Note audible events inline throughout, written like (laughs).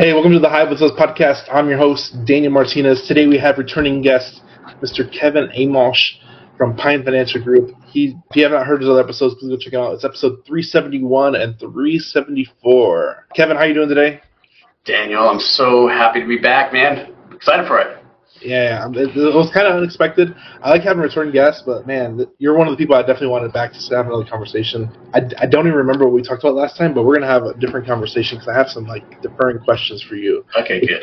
Hey, welcome to the Hive with Us podcast. I'm your host, Daniel Martinez. Today we have returning guest, Mr. Kevin Amolsch from Pine Financial Group. He, if you have not heard his other episodes, please go check it out. It's episode 371 and 374. Kevin, how are you doing today? Daniel, I'm so happy to be back, man. Excited for it. Yeah, it, it was kind of unexpected. I like having returning guests, but man, you're one of the people I definitely wanted back to have another conversation. I, I don't even remember what we talked about last time, but we're gonna have a different conversation because I have some like deferring questions for you. Okay, good.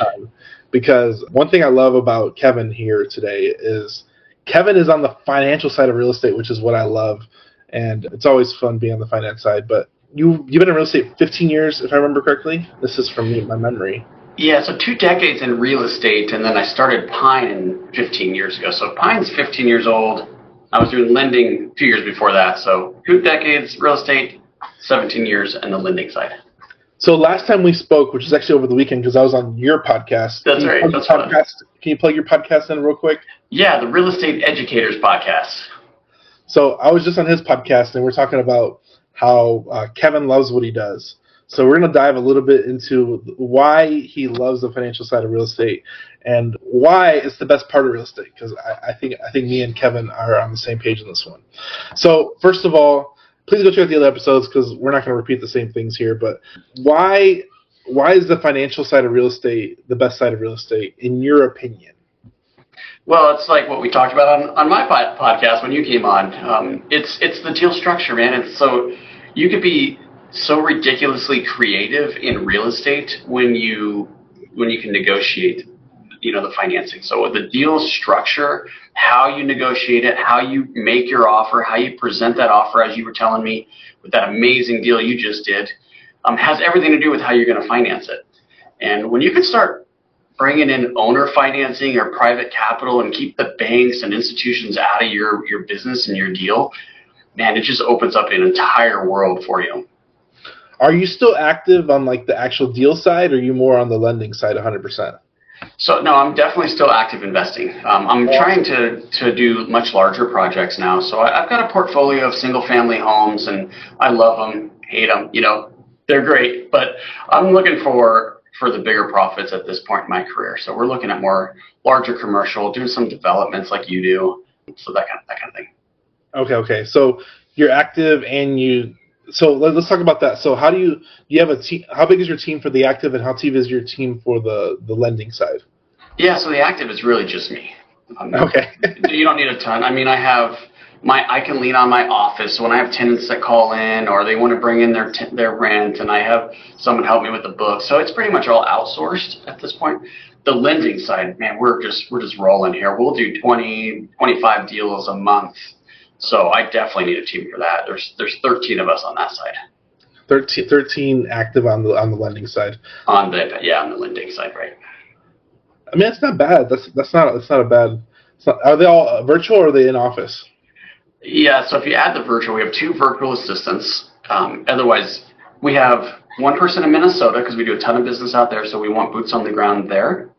Because one thing I love about Kevin here today is Kevin is on the financial side of real estate, which is what I love, and it's always fun being on the finance side. But you you've been in real estate 15 years, if I remember correctly. This is from me, my memory. Yeah, so two decades in real estate, and then I started Pine 15 years ago. So Pine's 15 years old. I was doing lending a few years before that. So two decades real estate, 17 years in the lending side. So last time we spoke, which was actually over the weekend because I was on your podcast. That's right. That's podcast? Can you plug your podcast in real quick? Yeah, the Real Estate Educators Podcast. So I was just on his podcast, and we're talking about how uh, Kevin loves what he does. So we're going to dive a little bit into why he loves the financial side of real estate and why it's the best part of real estate. Because I, I, think I think me and Kevin are on the same page in this one. So first of all, please go check out the other episodes because we're not going to repeat the same things here. But why why is the financial side of real estate the best side of real estate in your opinion? Well, it's like what we talked about on, on my podcast when you came on. Um, it's it's the deal structure, man. It's so you could be so ridiculously creative in real estate when you when you can negotiate you know the financing. So the deal structure how you negotiate it how you make your offer how you present that offer as you were telling me with that amazing deal you just did um, has everything to do with how you're going to finance it. And when you can start bringing in owner financing or private capital and keep the banks and institutions out of your your business and your deal man it just opens up an entire world for you are you still active on like the actual deal side, or are you more on the lending side, 100%? So no, I'm definitely still active investing. Um, I'm trying to to do much larger projects now. So I, have got a portfolio of single family homes, and I love them, hate them. You know, they're great, but I'm looking for for the bigger profits at this point in my career. So we're looking at more larger commercial, doing some developments like you do, so that kind of, that kind of thing. Okay, okay. So you're active and you so let, us talk about that. So how do you you have a team? How big is your team for the active, and how big is your team for the the lending side? Yeah, so the active is really just me. Um, okay. (laughs) you don't need a ton. I mean, I have my I can lean on my office when I have tenants that call in or they want to bring in their t- their rent, and I have someone help me with the book. So it's pretty much all outsourced at this point. The lending side, man, we're just we're just rolling here. We'll do 20, 25 deals a month so I definitely need a team for that. There's there's 13 of us on that side. 13, 13 active on the on the lending side. On the yeah, on the lending side, right. I mean, it's not bad. That's that's not that's not a bad. Not, are they all virtual or are they in office? Yeah. So if you add the virtual, we have two virtual assistants. Um, otherwise, we have one person in Minnesota because we do a ton of business out there, so we want boots on the ground there.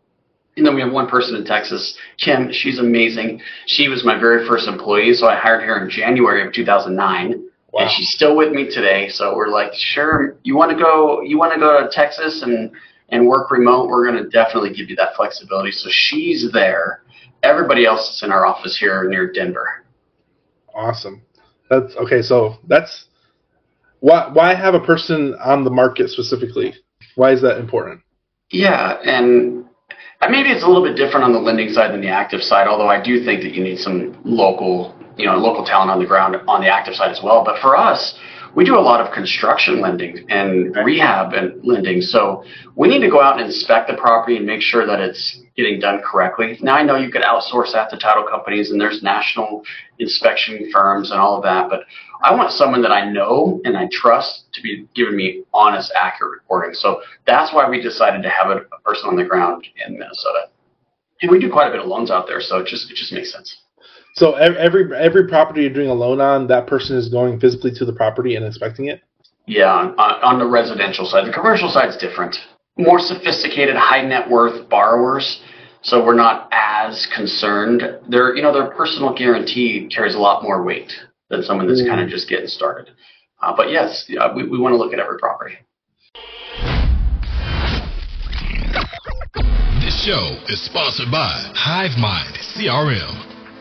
And then we have one person in Texas, Kim. She's amazing. She was my very first employee, so I hired her in January of 2009. Wow. And she's still with me today. So we're like, sure, you want to go? You want to go to Texas and and work remote? We're going to definitely give you that flexibility. So she's there. Everybody else is in our office here near Denver. Awesome. That's okay. So that's why why have a person on the market specifically? Why is that important? Yeah, and maybe it's a little bit different on the lending side than the active side, although I do think that you need some local, you know, local talent on the ground on the active side as well. But for us, we do a lot of construction lending and rehab and lending. So we need to go out and inspect the property and make sure that it's getting done correctly. Now I know you could outsource that to title companies and there's national inspection firms and all of that, but I want someone that I know and I trust to be giving me honest, accurate reporting. So that's why we decided to have a, a person on the ground in Minnesota. And we do quite a bit of loans out there, so it just it just makes sense. So every every property you're doing a loan on, that person is going physically to the property and inspecting it. Yeah, on, on the residential side, the commercial side is different. More sophisticated, high net worth borrowers, so we're not as concerned. Their you know their personal guarantee carries a lot more weight than someone that's kind of mm. just getting started. Uh, but yes, uh, we, we want to look at every property. This show is sponsored by HiveMind CRM.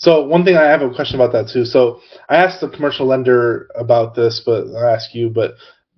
So one thing I have a question about that too. So I asked the commercial lender about this, but I ask you, but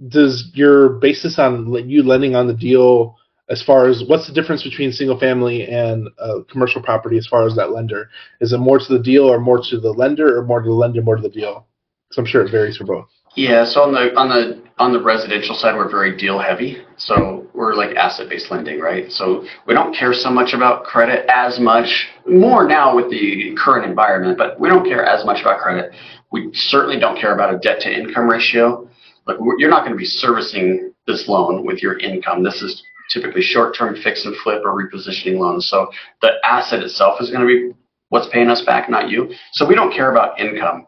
does your basis on you lending on the deal as far as what's the difference between single family and commercial property as far as that lender? Is it more to the deal or more to the lender or more to the lender, more to the deal? Because I'm sure it varies for both. Yeah, so on the on the on the residential side, we're very deal heavy. So we're like asset based lending, right? So we don't care so much about credit as much. More now with the current environment, but we don't care as much about credit. We certainly don't care about a debt to income ratio. Like you're not going to be servicing this loan with your income. This is typically short term fix and flip or repositioning loans. So the asset itself is going to be what's paying us back, not you. So we don't care about income.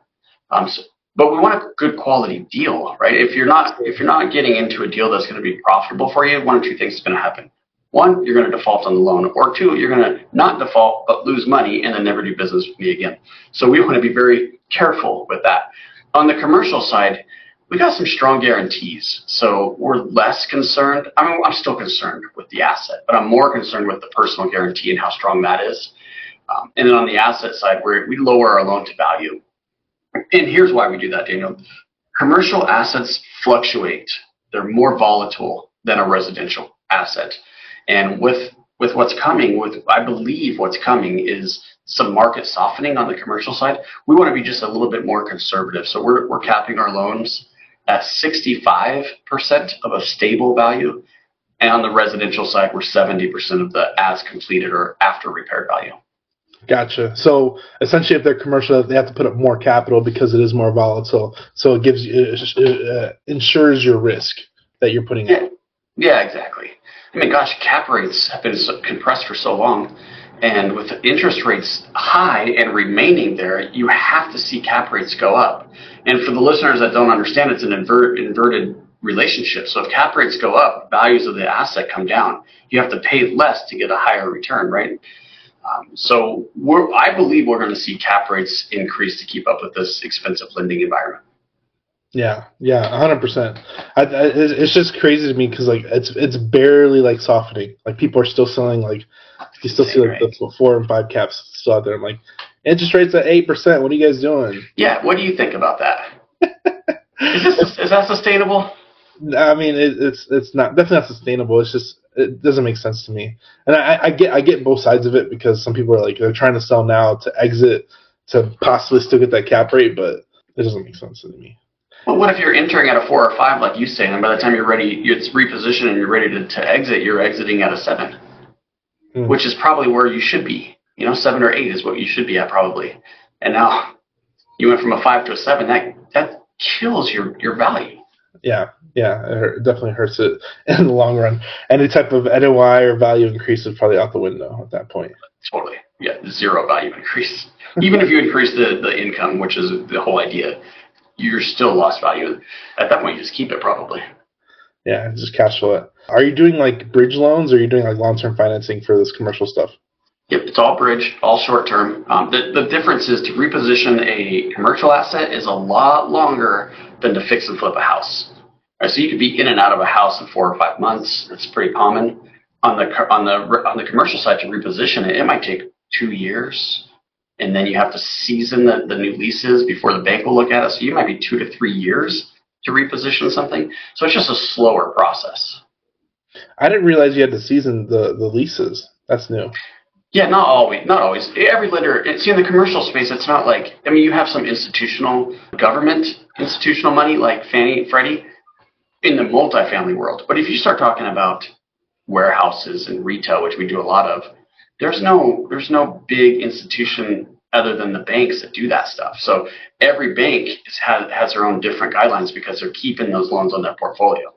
Um, so but we want a good quality deal, right? If you're not if you're not getting into a deal that's going to be profitable for you, one or two things is going to happen. One, you're going to default on the loan, or two, you're going to not default but lose money and then never do business with me again. So we want to be very careful with that. On the commercial side, we got some strong guarantees, so we're less concerned. I mean, I'm still concerned with the asset, but I'm more concerned with the personal guarantee and how strong that is. Um, and then on the asset side, where we lower our loan to value and here's why we do that, Daniel. Commercial assets fluctuate. They're more volatile than a residential asset. And with with what's coming, with I believe what's coming is some market softening on the commercial side. We want to be just a little bit more conservative. So we're we're capping our loans at 65% of a stable value. And on the residential side, we're 70% of the as completed or after repaired value. Gotcha. So essentially, if they're commercial, they have to put up more capital because it is more volatile. So it gives you, it, uh, ensures your risk that you're putting yeah. Yeah, exactly. I mean, gosh, cap rates have been so compressed for so long, and with interest rates high and remaining there, you have to see cap rates go up. And for the listeners that don't understand, it's an invert, inverted relationship. So if cap rates go up, values of the asset come down. You have to pay less to get a higher return, right? Um, so I believe we're going to see cap rates increase to keep up with this expensive lending environment. Yeah, yeah, hundred percent. It's just crazy to me because like it's it's barely like softening. Like people are still selling like you still see like the four and five caps still out there. I'm like interest rates at eight percent. What are you guys doing? Yeah, what do you think about that? is this is that sustainable? I mean, it, it's it's not definitely not sustainable. It's just it doesn't make sense to me. And I, I get I get both sides of it because some people are like they're trying to sell now to exit to possibly still get that cap rate, but it doesn't make sense to me. Well, what if you're entering at a four or five, like you say, and by the time you're ready, it's repositioned and you're ready to, to exit, you're exiting at a seven, mm. which is probably where you should be. You know, seven or eight is what you should be at probably. And now you went from a five to a seven. That that kills your your value. Yeah, yeah, it definitely hurts it (laughs) in the long run. Any type of NOI or value increase is probably out the window at that point. Totally. Yeah, zero value increase. Even if you increase the, the income, which is the whole idea, you're still lost value. At that point, you just keep it probably. Yeah, just cash flow it. Are you doing like bridge loans or are you doing like long term financing for this commercial stuff? Yep, it's all bridge, all short term. Um, the, the difference is to reposition a commercial asset is a lot longer than to fix and flip a house. Right, so you could be in and out of a house in four or five months. That's pretty common. On the on the on the commercial side to reposition it, it might take two years, and then you have to season the, the new leases before the bank will look at it. So you might be two to three years to reposition something. So it's just a slower process. I didn't realize you had to season the the leases. That's new. Yeah, not always. Not always. Every lender. See, in the commercial space, it's not like. I mean, you have some institutional government institutional money like Fannie, Freddie, in the multifamily world. But if you start talking about warehouses and retail, which we do a lot of, there's no there's no big institution other than the banks that do that stuff. So every bank is, has has their own different guidelines because they're keeping those loans on their portfolio.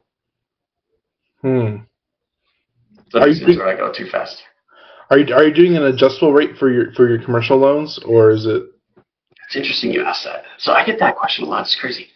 Hmm. So think- where I go too fast. Are you are you doing an adjustable rate for your for your commercial loans, or is it? It's interesting you asked that. So I get that question a lot. It's crazy.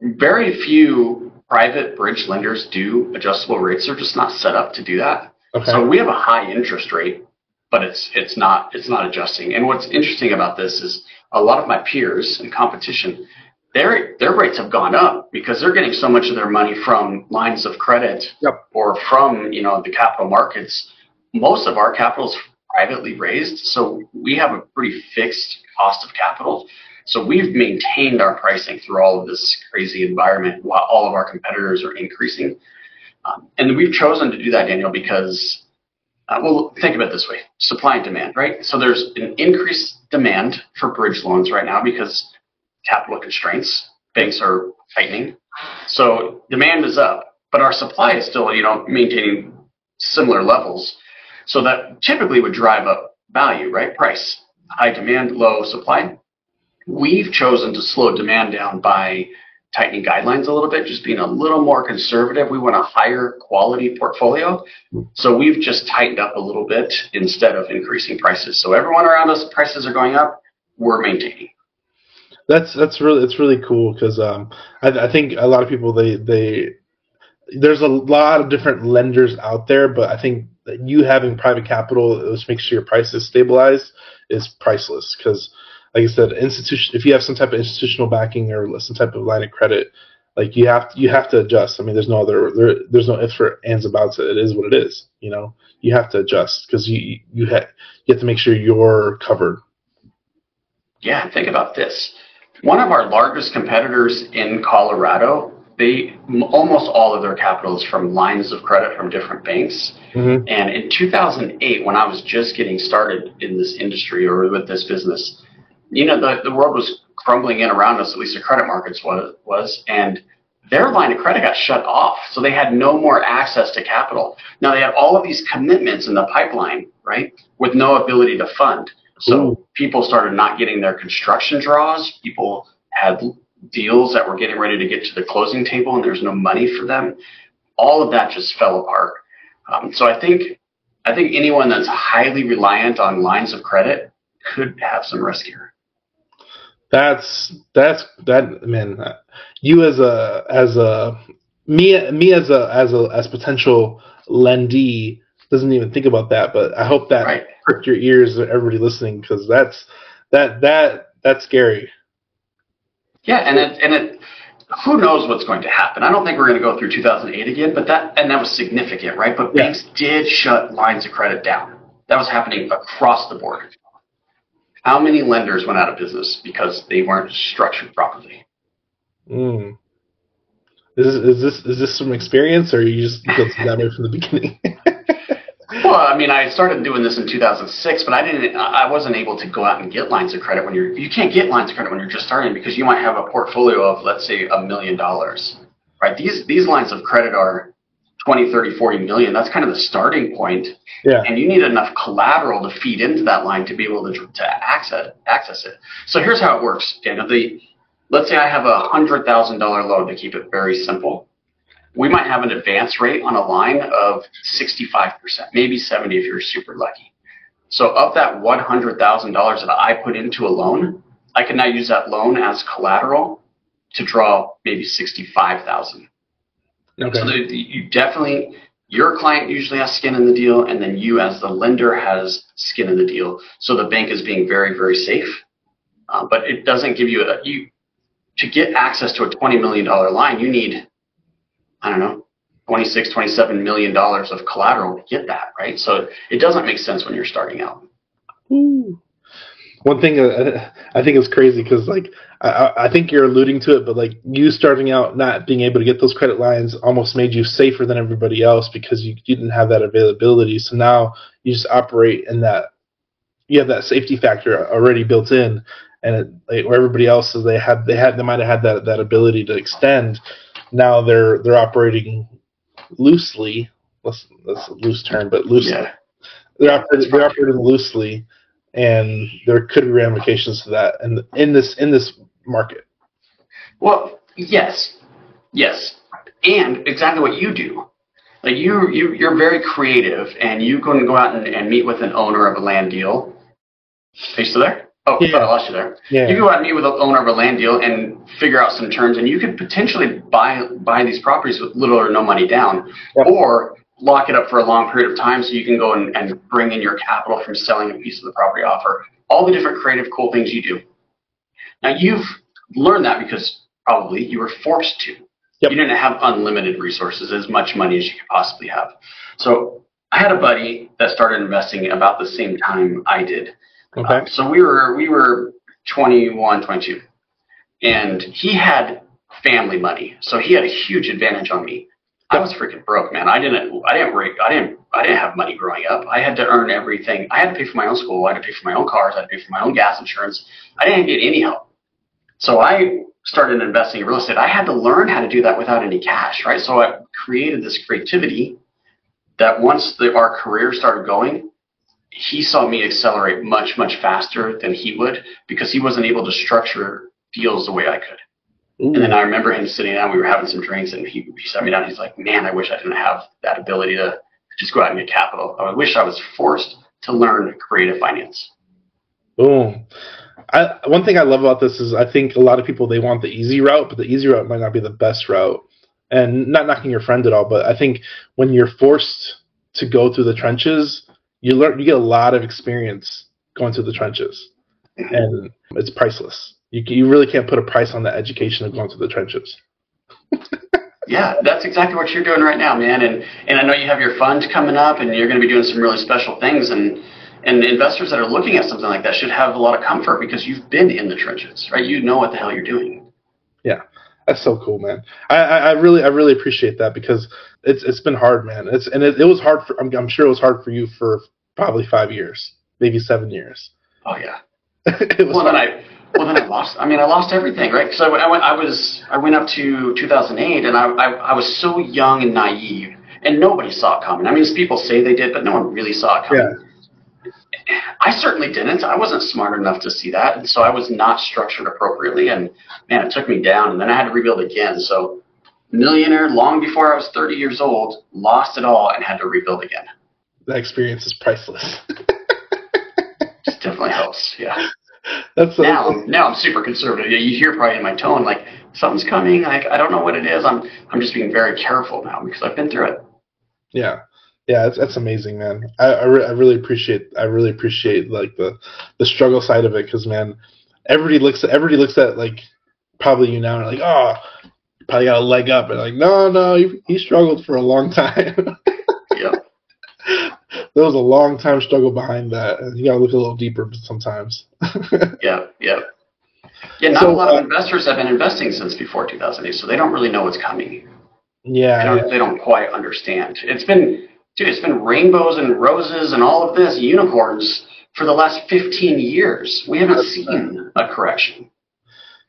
Very few private bridge lenders do adjustable rates. They're just not set up to do that. Okay. So we have a high interest rate, but it's it's not it's not adjusting. And what's interesting about this is a lot of my peers in competition, their their rates have gone up because they're getting so much of their money from lines of credit Yep. or from you know the capital markets. Most of our capital is privately raised, so we have a pretty fixed cost of capital. So we've maintained our pricing through all of this crazy environment while all of our competitors are increasing. Um, and we've chosen to do that, Daniel, because, uh, well, think of it this way supply and demand, right? So there's an increased demand for bridge loans right now because capital constraints, banks are tightening. So demand is up, but our supply is still, you know, maintaining similar levels. So that typically would drive up value, right? Price. High demand, low supply. We've chosen to slow demand down by tightening guidelines a little bit, just being a little more conservative. We want a higher quality portfolio. So we've just tightened up a little bit instead of increasing prices. So everyone around us, prices are going up. We're maintaining. That's that's really it's really cool because um, I, I think a lot of people they they there's a lot of different lenders out there, but I think you having private capital, which makes sure your prices stabilize, is priceless. Because, like I said, institution if you have some type of institutional backing or some type of line of credit, like you have to, you have to adjust. I mean, there's no other there, there's no ifs or ands about it. It is what it is. You know, you have to adjust because you you ha- you have to make sure you're covered. Yeah, think about this. One of our largest competitors in Colorado, they almost all of their capital is from lines of credit from different banks. hmm And in 2008, when I was just getting started in this industry or with this business, you know, the, the world was crumbling in around us, at least the credit markets was, was, and their line of credit got shut off. So they had no more access to capital. Now they had all of these commitments in the pipeline, right, with no ability to fund. So Ooh. people started not getting their construction draws. People had deals that were getting ready to get to the closing table and there's no money for them. All of that just fell apart. Um, so I think I think anyone that's highly reliant on lines of credit could have some risk here. That's that's that man. You as a as a me me as a as a as potential lendee doesn't even think about that. But I hope that Right. pricked your ears, everybody listening, because that's that that that's scary. Yeah, and it and it who knows what's going to happen. I don't think we're going to go through 2008 again, but that and that was significant, right? But Yeah. banks did shut lines of credit down. That was happening across the board. How many lenders went out of business because they weren't structured properly? Mm. Is this, is this is this some experience, or you just built it that way from the beginning? (laughs) Well, I mean, I started doing this in 2006, but I didn't. I wasn't able to go out and get lines of credit when you're. You can't get lines of credit when you're just starting because you might have a portfolio of, let's say, a million dollars, right? These these lines of credit are 20, 30, 40 million. That's kind of the starting point, yeah. and you need enough collateral to feed into that line to be able to to access access it. So here's how it works, Daniel. The let's say I have a hundred thousand dollar loan to keep it very simple we might have an advance rate on a line of 65%, maybe 70 if you're super lucky. So of that $100,000 that I put into a loan, I can now use that loan as collateral to draw maybe 65,000. Okay. So you definitely, your client usually has skin in the deal, and then you as the lender has skin in the deal. So the bank is being very, very safe, uh, but it doesn't give you a you to get access to a twenty million dollar line. You need, I don't know, 26, 27 million dollars of collateral to get that, right? So it doesn't make sense when you're starting out. One thing uh, I think is crazy because like I, I think you're alluding to it, but like you starting out not being able to get those credit lines almost made you safer than everybody else because you, you didn't have that availability. So now you just operate in that you have that safety factor already built in, and it, like, where everybody else is they had they had they might have had that that ability to extend. Now they're they're operating loosely. That's, that's a loose term, but loosely. Yeah. They're, operating, they're operating loosely and there could be ramifications to that and in this in this market. Well, yes, yes, and exactly what you do. Like you, you you're very creative, and you can go out and, and meet with an owner of a land deal. Are you still there? Oh, yeah. I lost you there. Yeah. You go out and meet with the owner of a land deal and figure out some terms, and you could potentially buy buy these properties with little or no money down, yep. or lock it up for a long period of time so you can go and, and bring in your capital from selling a piece of the property offer. All the different creative, cool things you do. Now you've learned that because probably you were forced to. Yep. You didn't have unlimited resources, as much money as you could possibly have. So I had a buddy that started investing about the same time I did. Okay. Um, so we were we were 21, 22, and he had family money, so he had a huge advantage on me. I was freaking broke, man. I didn't, I didn't, I didn't, I didn't have money growing up. I had to earn everything. I had to pay for my own school. I had to pay for my own cars. I had to pay for my own gas insurance. I didn't get any help. So I started investing in real estate. I had to learn how to do that without any cash, right? So I created this creativity that once the, our career started going, he saw me accelerate much, much faster than he would because he wasn't able to structure deals the way I could. Ooh. And then I remember him sitting down, we were having some drinks, and he, he sat me down. He's like, Man, I wish I didn't have that ability to just go out and get capital. I wish I was forced to learn creative finance. Boom. I, one thing I love about this is I think a lot of people they want the easy route, but the easy route might not be the best route. And not knocking your friend at all, but I think when you're forced to go through the trenches, you learn you get a lot of experience going through the trenches, and it's priceless. You, you really can't put a price on the education of going through the trenches. (laughs) yeah, that's exactly what you're doing right now, man. And and I know you have your fund coming up, and you're going to be doing some really special things. And and investors that are looking at something like that should have a lot of comfort because you've been in the trenches, right? You know what the hell you're doing. Yeah, that's so cool, man. I, I, really I really appreciate that because it's it's been hard, man. It's and it, it was hard for I'm, I'm sure it was hard for you for probably five years, maybe seven years. Oh yeah. (laughs) well, hard. then I well, then I lost. I mean, I lost everything, right? Because I, I, went, I was, I went up to 2008, and I, I, I was so young and naive, and nobody saw it coming. I mean, people say they did, but no one really saw it coming. Yeah. I certainly didn't. I wasn't smart enough to see that, and so I was not structured appropriately. And man, it took me down, and then I had to rebuild again. So, millionaire long before I was 30 years old, lost it all, and had to rebuild again. That experience is priceless. (laughs) Just definitely helps. Yeah. (laughs) That's so now. Funny. Now I'm super conservative. You hear probably in my tone like something's coming. Like I don't know what it is. I'm I'm just being very careful now because I've been through it. Yeah, yeah, that's, that's amazing, man. I I, re- I really appreciate I really appreciate like the the struggle side of it because man, everybody looks at everybody looks at like probably you now and like oh probably got a leg up and like no no he, he struggled for a long time. (laughs) yep there was a long time struggle behind that, and you got to look a little deeper sometimes. (laughs) yeah, yeah, yeah. Not so, a lot of uh, investors have been investing since before 2008, so they don't really know what's coming. Yeah, they don't, yeah. they don't quite understand. It's been, dude, it's been rainbows and roses and all of this unicorns for the last 15 years. We haven't seen a correction.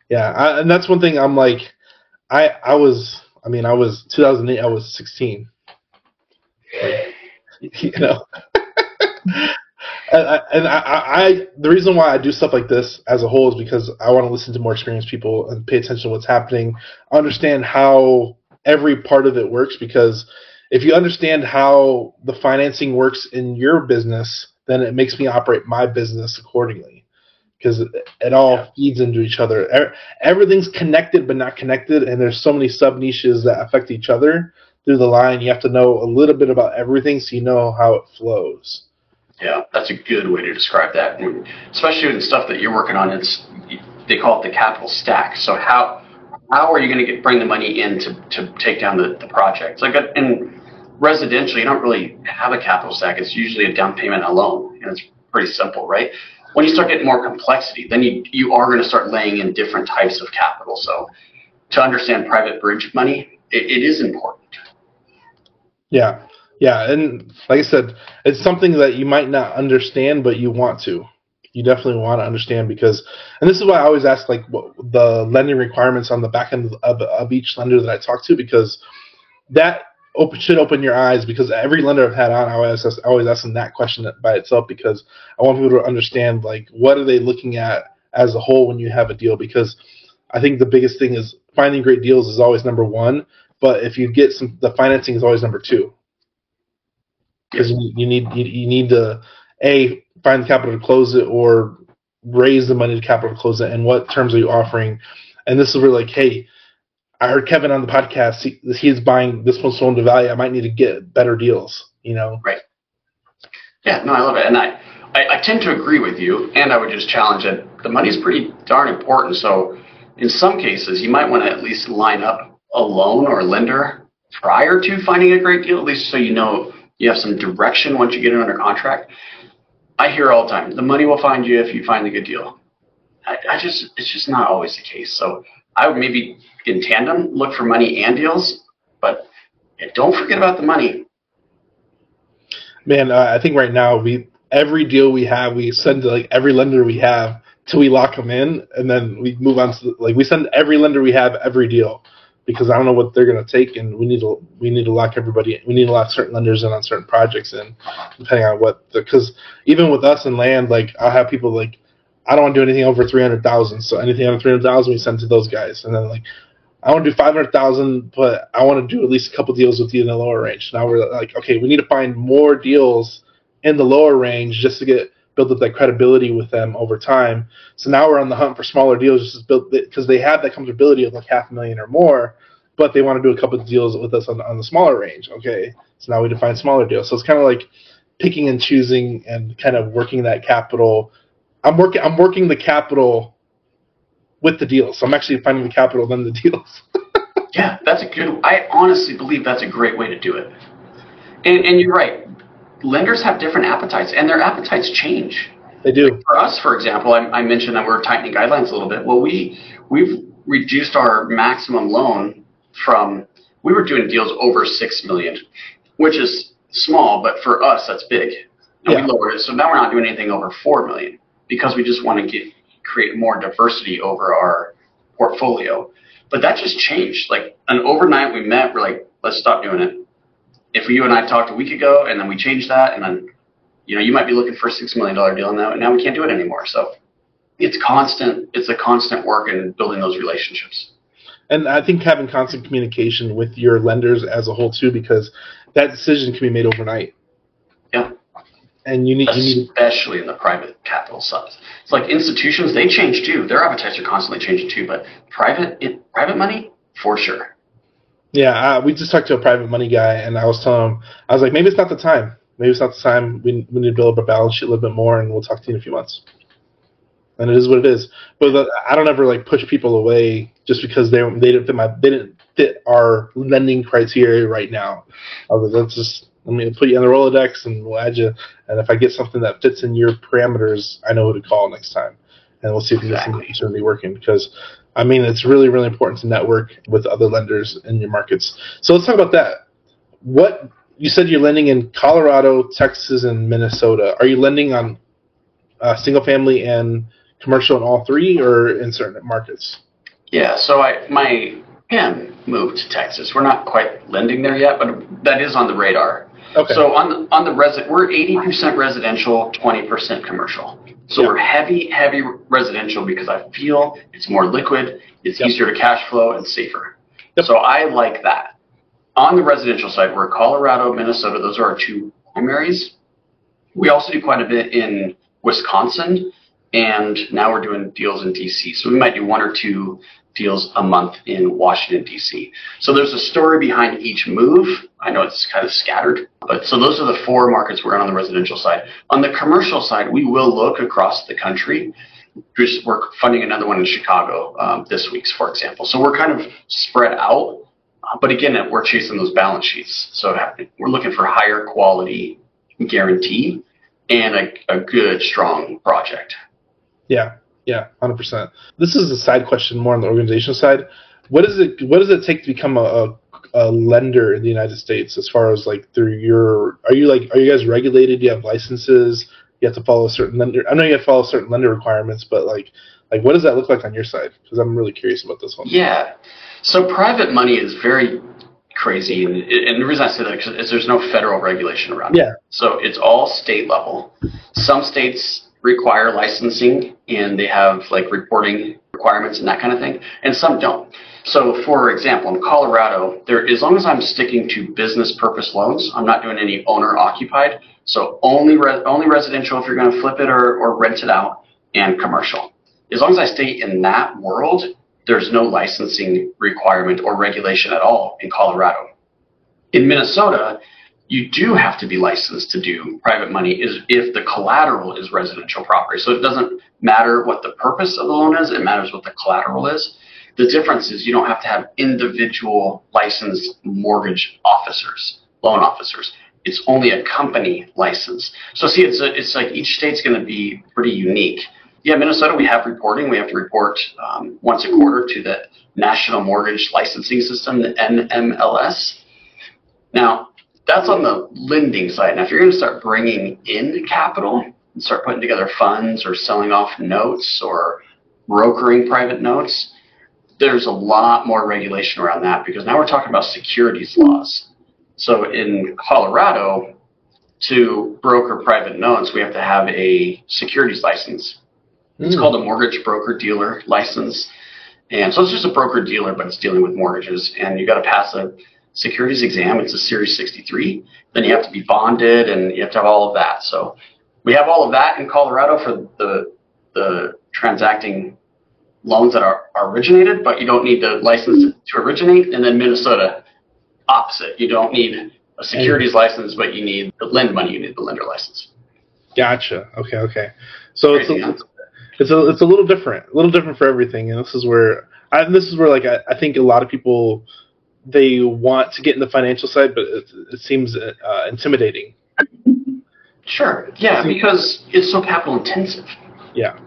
Yeah, I, and that's one thing I'm like, I I was, I mean, I was 2008. I was 16. Like, (laughs) you know. and, I, and I, I, the reason why I do stuff like this as a whole is because I want to listen to more experienced people and pay attention to what's happening, understand how every part of it works. Because if you understand how the financing works in your business, then it makes me operate my business accordingly. Because it, all yeah. feeds into each other. Everything's connected but not connected, and there's so many sub niches that affect each other through the line. You have to know a little bit about everything so you know how it flows. Yeah, that's a good way to describe that. especially in stuff that you're working on, it's they call it the capital stack. So how how are you going to get bring the money in to, to take down the, the project? Like uh, in residential, you don't really have a capital stack. It's usually a down payment, a loan, and it's pretty simple, right? When you start getting more complexity, then you you are going to start laying in different types of capital. So to understand private bridge money, it, it is important. Yeah, yeah, and like I said, it's something that you might not understand, but you want to. You definitely want to understand because, and this is why I always ask like what, the lending requirements on the back end of, of each lender that I talk to because that open, should open your eyes because every lender I've had on, I always ask, I always ask them that question by itself because I want people to understand like what are they looking at as a whole when you have a deal? Because I think the biggest thing is finding great deals is always number one, but if you get some, the financing is always number two. Because you, you need you, you need to a find the capital to close it or raise the money to capital to close it, and what terms are you offering? And this is really like, hey, I heard Kevin on the podcast. He, he's buying this one's sold to value. I might need to get better deals. You know, right? Yeah, no, I love it, and I, I, I tend to agree with you. And I would just challenge that The money's pretty darn important. So, in some cases, you might want to at least line up a loan or a lender prior to finding a great deal, at least so you know you have some direction once you get it under contract. I hear all the time, the money will find you if you find a good deal. I, I just, it's just not always the case. So I would maybe in tandem look for money and deals, but don't forget about the money. Man, uh, I think right now we every deal we have, we send to like every lender we have till we lock them in, and then we move on to like we send every lender we have every deal because I don't know what they're to take, and we need to we need to lock everybody. We need to lock certain lenders in on certain projects, and depending on what because even with us in land, like I'll have people like I don't want to do anything over three hundred thousand, so anything under three hundred thousand we send to those guys, and then like I want to do five hundred thousand, but I want to do at least a couple deals with you in the lower range. Now we're like, okay, we need to find more deals in the lower range just to get build up that credibility with them over time. So now we're on the hunt for smaller deals just because they have that comfortability of like half a million or more, but they want to do a couple deals with us on, on the smaller range. Okay, so now we define smaller deals. So it's kind of like picking and choosing and kind of working that capital. I'm working. I'm working the capital with the deals. So I'm actually finding the capital then the deals. (laughs) yeah, that's a good. I honestly believe that's a great way to do it. And, and you're right lenders have different appetites, and their appetites change. They do. Like for us, for example, I, I, mentioned that we're tightening guidelines a little bit. Well, we we've reduced our maximum loan from we were doing deals over six million, which is small, but for us that's big. And yeah. we lowered it, so now we're not doing anything over four million because we just want to get create more diversity over our portfolio. But that just changed. Like an overnight, we met. We're like, let's stop doing it if you and I talked a week ago and then we changed that and then you know you might be looking for a six million dollar deal now and now we can't do it anymore so it's constant it's a constant work in building those relationships and i think having constant communication with your lenders as a whole too because that decision can be made overnight and you need, you need especially in the private capital side it's like institutions they change too their appetites are constantly changing too but private it, private money for sure yeah, uh, we just talked to a private money guy, and I was telling him, I was like, maybe it's not the time. Maybe it's not the time. We, we need to build up our balance sheet a little bit more, and we'll talk to you in a few months. And it is what it is. But the, I don't ever like push people away just because they they didn't fit my they didn't fit our lending criteria right now. I was like, let's just let me put you on the Rolodex, and we'll add you. And if I get something that fits in your parameters, I know who to call next time, and we'll see if exactly. this is going to be working. Because I mean, it's really, really important to network with other lenders in your markets. So let's talk about that. What you said you're lending in Colorado, Texas, and Minnesota. Are you lending on uh, single family and commercial in all three, or in certain markets? Yeah. So I my PAM moved to Texas. We're not quite lending there yet, but that is on the radar. Okay. So on the, on the resi- we're 80% residential, 20% commercial. So we're heavy, heavy residential because I feel it's more liquid, it's yep. easier to cash flow, and safer. Yep. So I like that. On the residential side, we're Colorado, Minnesota. Those are our two primaries. We also do quite a bit in Wisconsin, and now we're doing deals in DC. So we might do one or two deals a month in Washington, D.C. So there's a story behind each move. I know it's kind of scattered, but so those are the four markets we're in on the residential side. On the commercial side, we will look across the country. Just we're funding another one in Chicago um, this week, for example. So we're kind of spread out, but again, we're chasing those balance sheets. So we're looking for higher quality guarantee and a, a good, strong project. Yeah, yeah, hundred percent. This is a side question, more on the organizational side. What is it? What does it take to become a, a, a lender in the United States? As far as like through your, are you like, are you guys regulated? Do you have licenses? You have to follow certain lender. I know you have to follow certain lender requirements, but like, like what does that look like on your side? Because I'm really curious about this one. Yeah. So private money is very crazy, and, and the reason I say that is there's no federal regulation around Yeah. it. So it's all state level. Some states require licensing, and they have like reporting requirements and that kind of thing, and some don't. So, for example, in Colorado, there as long as I'm sticking to business purpose loans, I'm not doing any owner occupied. So only re- only residential if you're going to flip it or, or rent it out, and commercial. As long as I stay in that world, there's no licensing requirement or regulation at all in Colorado. In Minnesota, you do have to be licensed to do private money is if the collateral is residential property. So it doesn't matter what the purpose of the loan is, it matters what the collateral is. The difference is you don't have to have individual licensed mortgage officers, loan officers. It's only a company license. So see, it's a, it's like each state's going to be pretty unique. Yeah, Minnesota, we have reporting. We have to report um, once a quarter to the National Mortgage Licensing System, the NMLS. Now, that's on the lending side. Now, if you're going to start bringing in capital and start putting together funds or selling off notes or brokering private notes, there's a lot more regulation around that because now we're talking about securities laws. So in Colorado, to broker private notes, we have to have a securities license. It's Mm. called a mortgage broker dealer license. And so it's just a broker dealer, but it's dealing with mortgages. And you got to pass a securities exam. It's a Series 63. Then you have to be bonded and you have to have all of that. So we have all of that in Colorado for the, the transacting loans that are, are originated, but you don't need the license to, to originate. And then Minnesota, opposite. You don't need a securities license, but you need the lend money. You need the lender license. Gotcha. Okay. Okay. So it's a, it's a it's a little different, a little different for everything, and this is where I, this is where like I, I think a lot of people they want to get in the financial side, but it, it seems uh, intimidating. Sure. Yeah, because it's so capital intensive. Yeah.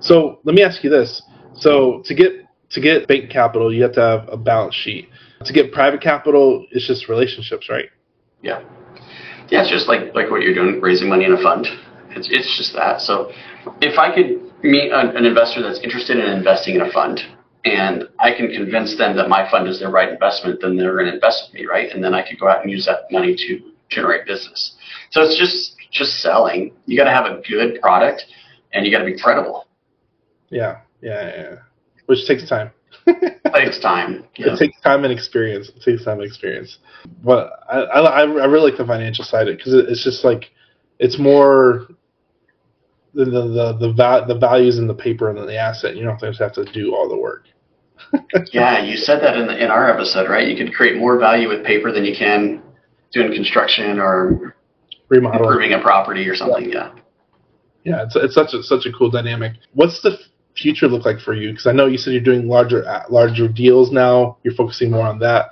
So let me ask you this: so to get to get bank capital, you have to have a balance sheet. To get private capital, it's just relationships, right? Yeah. Yeah, it's just like like what you're doing, raising money in a fund. It's it's just that. So if I could meet an, an investor that's interested in investing in a fund, and I can convince them that my fund is the right investment, then they're going to invest with me, right? And then I could go out and use that money to generate business. So it's just just selling. You got to have a good product, and you got to be credible. Yeah. Yeah. Yeah. yeah. Which takes time. It (laughs) takes time. Yeah. It takes time and experience. It takes time and experience. But I, I, I really like the financial side because it, it's just like it's more the the the the, va- the values in the paper and then the asset. You don't just have to do all the work. (laughs) Yeah, you said that in the, in our episode, right? You could create more value with paper than you can doing construction or Remodeling. improving a property or something. Yeah. Yeah, it's it's such a such a cool dynamic. What's the future look like for you? Because I know you said you're doing larger uh, larger deals now. You're focusing more on that.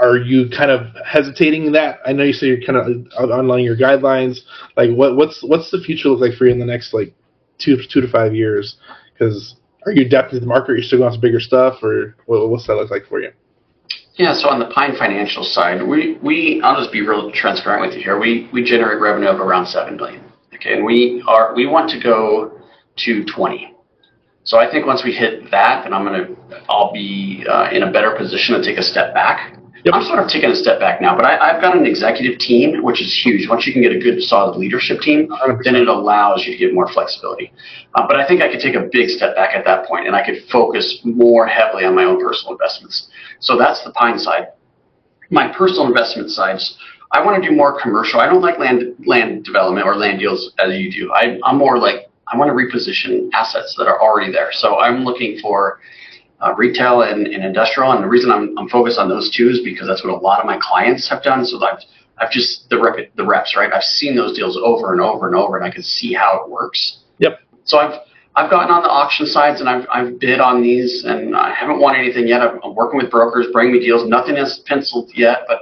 Are you kind of hesitating in that? I know you said you're kind of uh, outlining your guidelines. Like, what what's what's the future look like for you in the next like two two to five years? Because are you adapting to the market? Are you still going to bigger stuff, or what, what's that look like for you? Yeah, so on the Pine Financial side, we, we I'll just be real transparent with you here. We we generate revenue of around seven billion. Okay, and we are we want to go to twenty. So I think once we hit that, then I'm gonna I'll be uh, in a better position to take a step back. Yep. I'm sort of taking a step back now, but I, I've got an executive team, which is huge. Once you can get a good, solid leadership team, 100%. then it allows you to get more flexibility. Uh, but I think I could take a big step back at that point, and I could focus more heavily on my own personal investments. So that's the Pine side. My personal investment sides, I want to do more commercial. I don't like land land development or land deals as you do. I, I'm more like I want to reposition assets that are already there. So I'm looking for uh, retail and, and industrial, and the reason I'm, I'm focused on those two is because that's what a lot of my clients have done. So I've I've just the rep, the reps, right? I've seen those deals over and over and over, and I can see how it works. Yep. So I've I've gotten on the auction sides and I've I've bid on these, and I haven't won anything yet. I'm, I'm working with brokers, bringing me deals. Nothing is penciled yet, but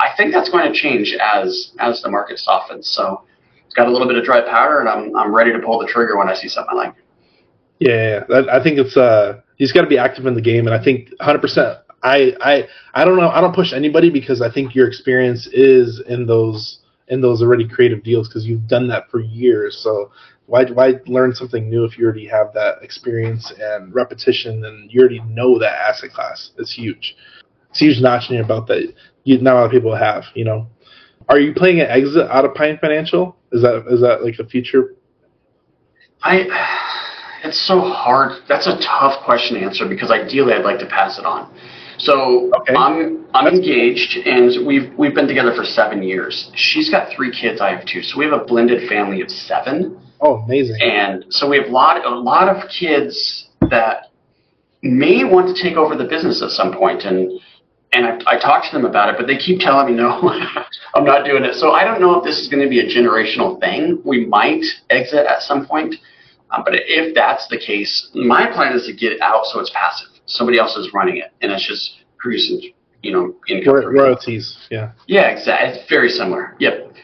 I think that's going to change as as the market softens. So got a little bit of dry powder, and I'm I'm ready to pull the trigger when I see something like. Yeah, yeah. I think it's uh, he's got to be active in the game, and I think 100. percent I I I don't know. I don't push anybody because I think your experience is in those in those already creative deals because you've done that for years. So why why learn something new if you already have that experience and repetition and you already know that asset class? It's huge. It's huge notch in your belt that you, not a lot of people have. You know, are you playing an exit out of Pine Financial? Is that is that like a feature? I. It's so hard. That's a tough question to answer because ideally I'd like to pass it on. So okay. I'm I'm That's engaged, and we've we've been together for seven years. She's got three kids. I have two, so we have a blended family of seven. Oh, amazing! And so we have a lot a lot of kids that may want to take over the business at some point, and and I, I talked to them about it, but they keep telling me no, (laughs) I'm not doing it. So I don't know if this is going to be a generational thing. We might exit at some point, uh, but if that's the case, my plan is to get it out so it's passive somebody else is running it, and it's just producing, you know, income. Ro- royalties, yeah. Yeah, exactly. It's very similar. Yep.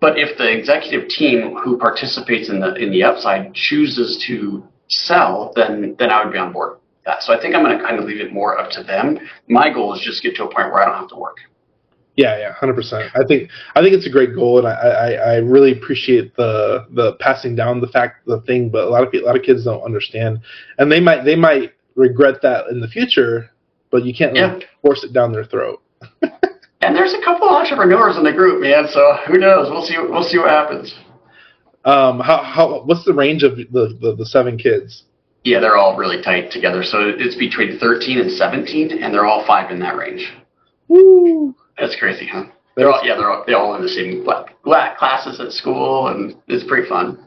But if the executive team who participates in the in the upside chooses to sell, then then I would be on board that. So I think I'm going to kind of leave it more up to them. My goal is just get to a point where I don't have to work. Yeah, yeah, hundred percent. I think I think it's a great goal, and I, I, I really appreciate the the passing down the fact the thing. But a lot of a lot of kids don't understand, and they might they might regret that in the future, but you can't yeah. force it down their throat. (laughs) and there's a couple entrepreneurs in the group, man. So who knows? We'll see. We'll see what happens. Um, how how what's the range of the, the, the seven kids? Yeah, they're all really tight together. So it's between 13 and 17, and they're all five in that range. Woo! That's crazy, huh? They're all yeah, they're all, they're all in the same black, black classes at school, and it's pretty fun.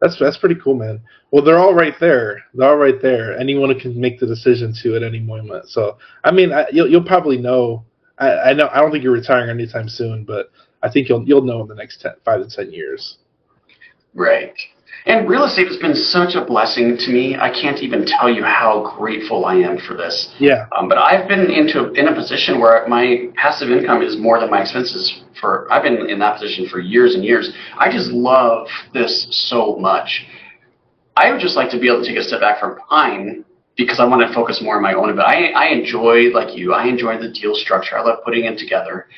That's that's pretty cool, man. Well, they're all right there. They're all right there. Anyone can make the decision to at any moment. So, I mean, I, you'll you'll probably know. I, I know. I don't think you're retiring anytime soon, but I think you'll you'll know in the next 10, five to ten years. Right. And real estate has been such a blessing to me. I can't even tell you how grateful I am for this. Yeah. Um, but I've been into in a position where my passive income is more than my expenses. For I've been in that position for years and years. I just love this so much. I would just like to be able to take a step back from Pine because I want to focus more on my own. But I, I enjoy, like you, I enjoy the deal structure. I love putting it together.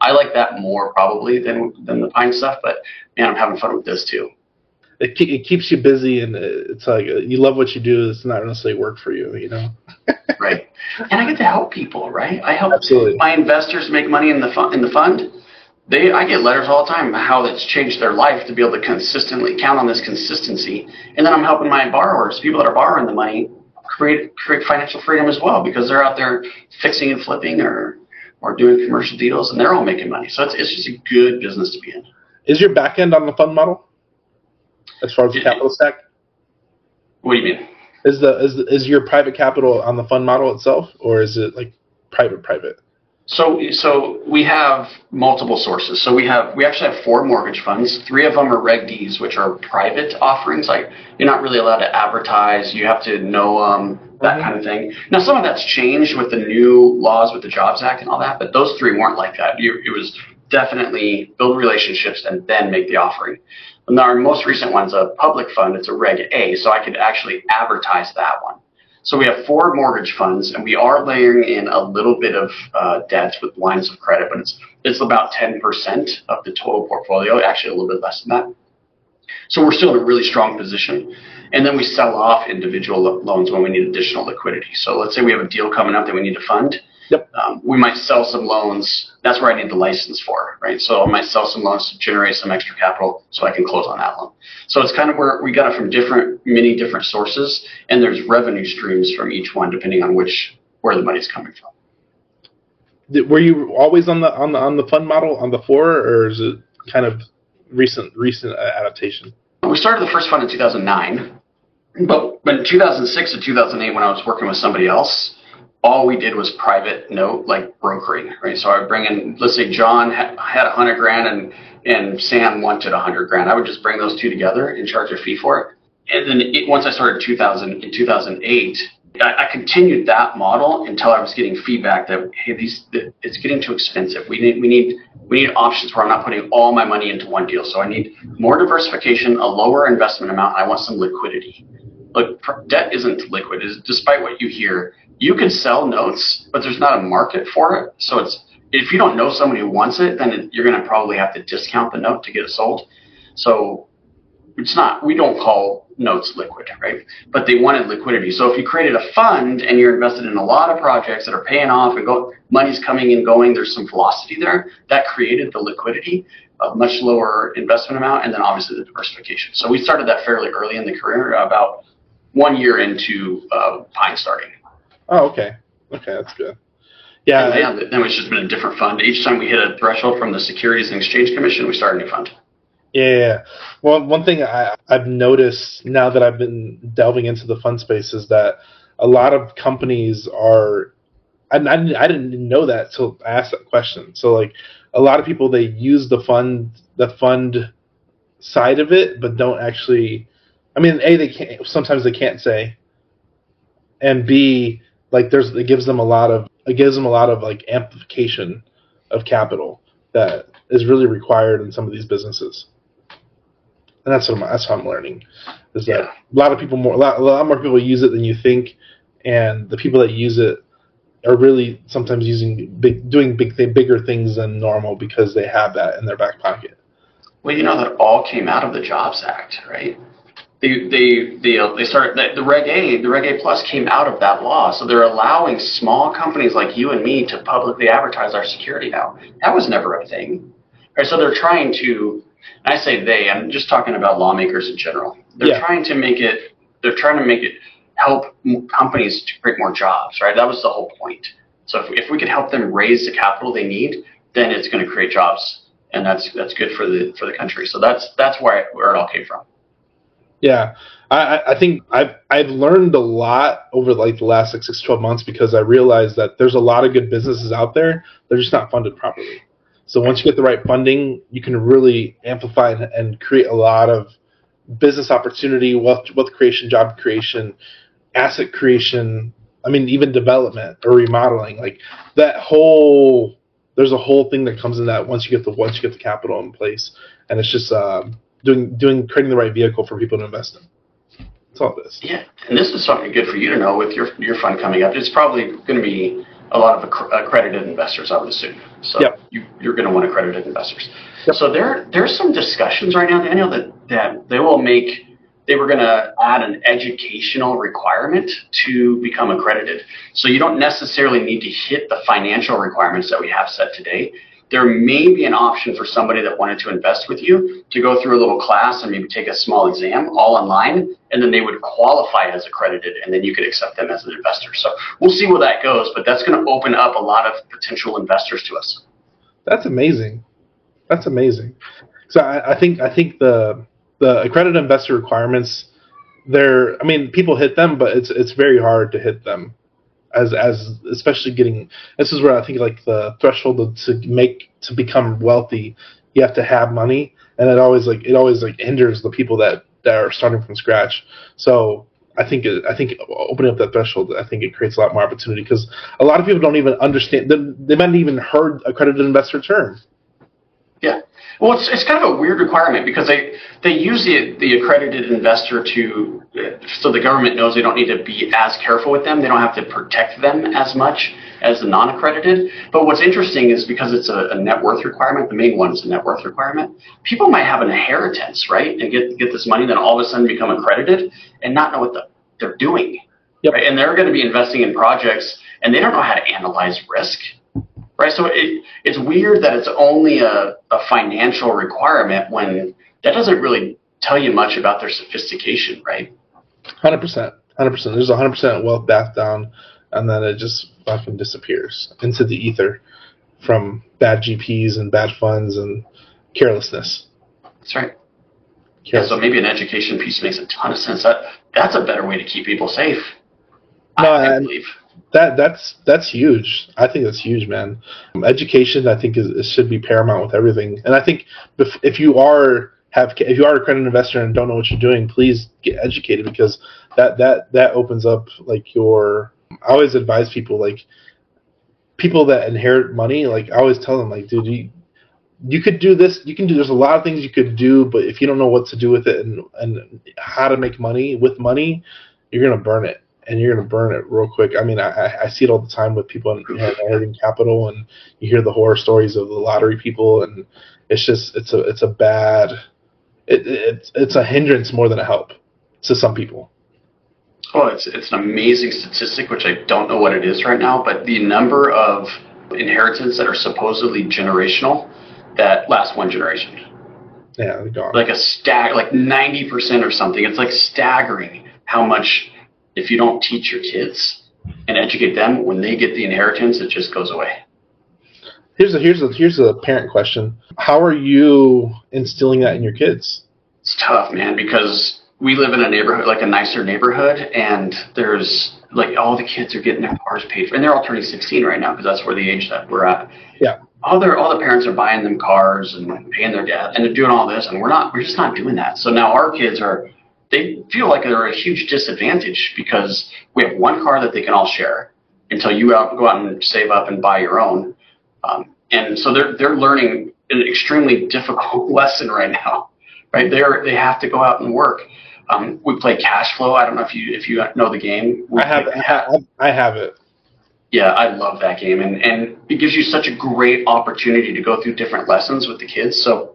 I like that more probably than than the Pine stuff. But man, I'm having fun with this too it, it keeps you busy and it's like you love what you do. It's not necessarily work for you, you know. (laughs) right, and I get to help people. Right, I help Absolutely. my investors make money in the fund. In the fund, they I get letters all the time how it's changed their life to be able to consistently count on this consistency, and then I'm helping my borrowers, people that are borrowing the money, create create financial freedom as well because they're out there fixing and flipping or or doing commercial deals, and they're all making money. So it's it's just a good business to be in. Is your back end on the fund model? As far as the capital stack? What do you mean? Is the is is your private capital on the fund model itself, or is it like private private? So so we have multiple sources. So we have we actually have four mortgage funds. Three of them are Reg Ds, which are private offerings. Like you're not really allowed to advertise. You have to know um, that mm-hmm. kind of thing. Now some of that's changed with the new laws with the Jobs Act and all that, but those three weren't like that. You, it was definitely build relationships and then make the offering. And our most recent one's a public fund. It's a Reg A, so I could actually advertise that one. So we have four mortgage funds, and we are layering in a little bit of uh, debt with lines of credit, but it's it's about 10% of the total portfolio, actually a little bit less than that. So we're still in a really strong position. And then we sell off individual lo- loans when we need additional liquidity. So let's say we have a deal coming up that we need to fund. Yep. Um, we might sell some loans. That's where I need the license for, right? So I might sell some loans to generate some extra capital so I can close on that loan. So it's kind of where we got it from different, many different sources, and there's revenue streams from each one depending on which where the money's coming from. Were you always on the on the on the fund model on the four, or is it kind of recent recent adaptation? We started the first fund in 2009, but in 2006 to 2008, when I was working with somebody else, all we did was private note, like brokering, right? So I would bring in, let's say John had a hundred grand and, and Sam wanted a hundred grand. I would just bring those two together and charge a fee for it. And then it, once I started 2000, in 2008, I, I continued that model until I was getting feedback that hey, these it's getting too expensive. We need we need we need options where I'm not putting all my money into one deal. So I need more diversification, a lower investment amount. I want some liquidity. Look, debt isn't liquid. Is despite what you hear, you can sell notes, but there's not a market for it. So it's if you don't know somebody who wants it, then it, you're going to probably have to discount the note to get it sold. So it's not we don't call notes liquid, right? But they wanted liquidity. So if you created a fund and you're invested in a lot of projects that are paying off and go, money's coming and going, there's some velocity there. That created the liquidity, a much lower investment amount, and then obviously the diversification. So we started that fairly early in the career, about one year into uh, Pine starting. Oh, okay. Okay, that's good. Yeah. And then, then it's just been a different fund. Each time we hit a threshold from the Securities and Exchange Commission, we start a new fund. Yeah. yeah. Well, one thing I, I've noticed now that I've been delving into the fund space is that a lot of companies are. I, I, I didn't know that until I asked that question. So, like, a lot of people they use the fund the fund side of it, but don't actually. I mean, a they can't. Sometimes they can't say. And b like there's it gives them a lot of it gives them a lot of like amplification of capital that is really required in some of these businesses and that's what I'm, that's what I'm learning is that yeah. a lot of people more a lot, a lot more people use it than you think, and the people that use it are really sometimes using big doing big bigger things than normal because they have that in their back pocket. Well, you know that all came out of the Jobs Act, right? They they they they started the, the Reg A, the Reg A Plus came out of that law, so they're allowing small companies like you and me to publicly advertise our security now. That was never a thing, right? So they're trying to I say they, I'm just talking about lawmakers in general. They're yeah. trying to make it, they're trying to make it help companies to create more jobs, right? That was the whole point. So if, if we could help them raise the capital they need, then it's going to create jobs, and that's that's good for the for the country. So that's that's where where it all came from. Yeah, I, I think I've I've learned a lot over like the last like six twelve months because I realized that there's a lot of good businesses out there. They're just not funded properly. So once you get the right funding, you can really amplify and, create a lot of business opportunity, wealth, wealth creation, job creation, asset creation. I mean, even development or remodeling. Like that whole, there's a whole thing that comes in that once you get the once you get the capital in place, and it's just uh, doing doing creating the right vehicle for people to invest in. That's all it is. Yeah, and this is something good for you to know with your your fund coming up. It's probably going to be a lot of accredited investors, I would assume. So yep. you, are going to want accredited investors. Yep. So there there's some discussions right now, Daniel, that, that they will make they were going to add an educational requirement to become accredited. So you don't necessarily need to hit the financial requirements that we have set today there may be an option for somebody that wanted to invest with you to go through a little class and maybe take a small exam all online, and then they would qualify as accredited, and then you could accept them as an investor. So we'll see where that goes, but that's going to open up a lot of potential investors to us. That's amazing. That's amazing. So I, I think I think the the accredited investor requirements, they're I mean people hit them, but it's it's very hard to hit them as as especially getting this is where I think like the threshold to make to become wealthy, you have to have money, and it always like it always like hinders the people that that are starting from scratch. So I think I think opening up that threshold, I think it creates a lot more opportunity because a lot of people don't even understand. They, they might not even heard accredited investor term. Yeah. Well, it's, it's kind of a weird requirement because they, they use the, the accredited investor to, so the government knows they don't need to be as careful with them. They don't have to protect them as much as the non accredited. But what's interesting is because it's a, a, net worth requirement, the main one is a net worth requirement, people might have an inheritance, right? And get, get this money, then all of a sudden become accredited and not know what the, they're doing. Yep. Right? And they're going to be investing in projects and they don't know how to analyze risk right? So it, it's weird that it's only a, a financial requirement when that doesn't really tell you much about their sophistication, right? Hundred percent, hundred percent. There's a hundred percent wealth bath down, and then it just fucking disappears into the ether from bad GPs and bad funds and carelessness. That's right. Yeah, so maybe an education piece makes a ton of sense. That that's a better way to keep people safe. No, I, I believe that that's that's huge. I think that's huge, man. Education, I think, is, should be paramount with everything. And I think if, if you are have if you are accredited investor and don't know what you're doing, please get educated because that that that opens up like your. I always advise people like people that inherit money. Like I always tell them like, dude, you you could do this. You can do. There's a lot of things you could do, but if you don't know what to do with it and and how to make money with money, you're gonna burn it and you're going to burn it real quick. I mean, I, I see it all the time with people in inheriting capital, and you hear the horror stories of the lottery people, and it's just it's a it's a bad, it, it's it's a hindrance more than a help to some people. Oh, it's it's an amazing statistic, which I don't know what it is right now, but the number of inheritance that are supposedly generational that last one generation. Yeah, gone. Like a stag, like ninety percent or something. It's like staggering how much if you don't teach your kids and educate them, when they get the inheritance, it just goes away. Here's a here's a here's a parent question. How are you instilling that in your kids? It's tough, man, because we live in a neighborhood like a nicer neighborhood, and there's like all the kids are getting their cars paid for, and they're all turning 16 right now because that's where the age that we're at. Yeah. All their all the parents are buying them cars and paying their debt, and they're doing all this, and we're not. We're just not doing that. So now our kids are they feel like they're at a huge disadvantage because we have one car that they can all share until you out, go out and save up and buy your own. Um, and so they're they're learning an extremely difficult (laughs) lesson right now, right? They're they have to go out and work. Um, we play cash flow. I don't know if you if you know the game. We I have I have, I have it. Yeah, I love that game, and and it gives you such a great opportunity to go through different lessons with the kids. So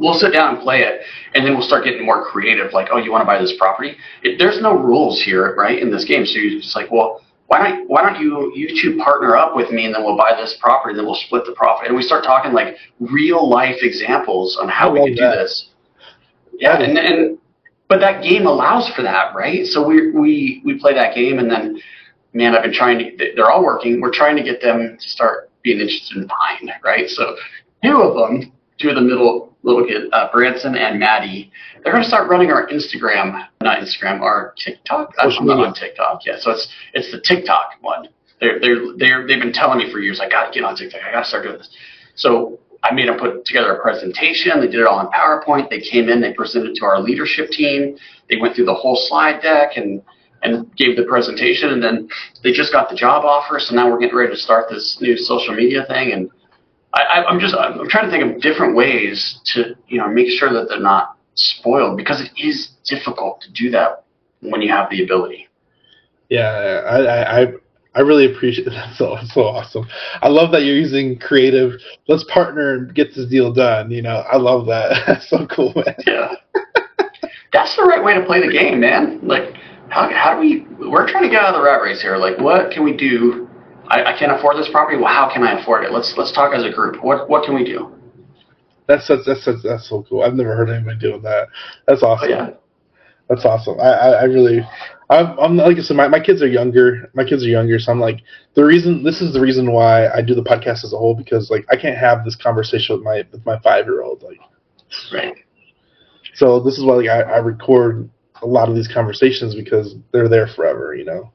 we'll sit down and play it, and then we'll start getting more creative. Like, oh, you want to buy this property? It, there's no rules here, right, in this game. So you're just like, well, why don't why don't you you two partner up with me, and then we'll buy this property, and then we'll split the profit. And we start talking like real life examples on how we can do this. Yeah, and and but that game allows for that, right? So we we we play that game, and then man, I've been trying to. They're all working. We're trying to get them to start being interested in buying, right? So two of them, two of the middle little kid, uh, Branson and Maddie, they're going to start running our Instagram, not Instagram, our TikTok. I'm not on TikTok yet, so it's it's the TikTok one. They're they're they're they've been telling me for years, I got to get on TikTok. I got to start doing this. So I made them put together a presentation. They did it all in PowerPoint. They came in, they presented to our leadership team. They went through the whole slide deck and and gave the presentation. And then they just got the job offer. So now we're getting ready to start this new social media thing and I, I'm just I'm trying to think of different ways to you know make sure that they're not spoiled because it is difficult to do that when you have the ability. Yeah, I I I really appreciate (laughs) that. So so awesome. I love that you're using creative. Let's partner and get this deal done. You know, I love that. (laughs) That's so cool, man. Yeah, that's the right way to play the game, man. Like, how how do we? We're trying to get out of the rat race here. Like, what can we do I, I can't afford this property. Well, how can I afford it? Let's let's talk as a group. What what can we do? That's that's that's, that's so cool. I've never heard anybody doing that. That's awesome. Oh, yeah. That's awesome. I, I, I really, I'm, I'm like I said, my, my kids are younger. My kids are younger, so I'm like the reason. This is the reason why I do the podcast as a whole because like I can't have this conversation with my with my five year old. Like, right. So this is why like I, I record a lot of these conversations because they're there forever. You know.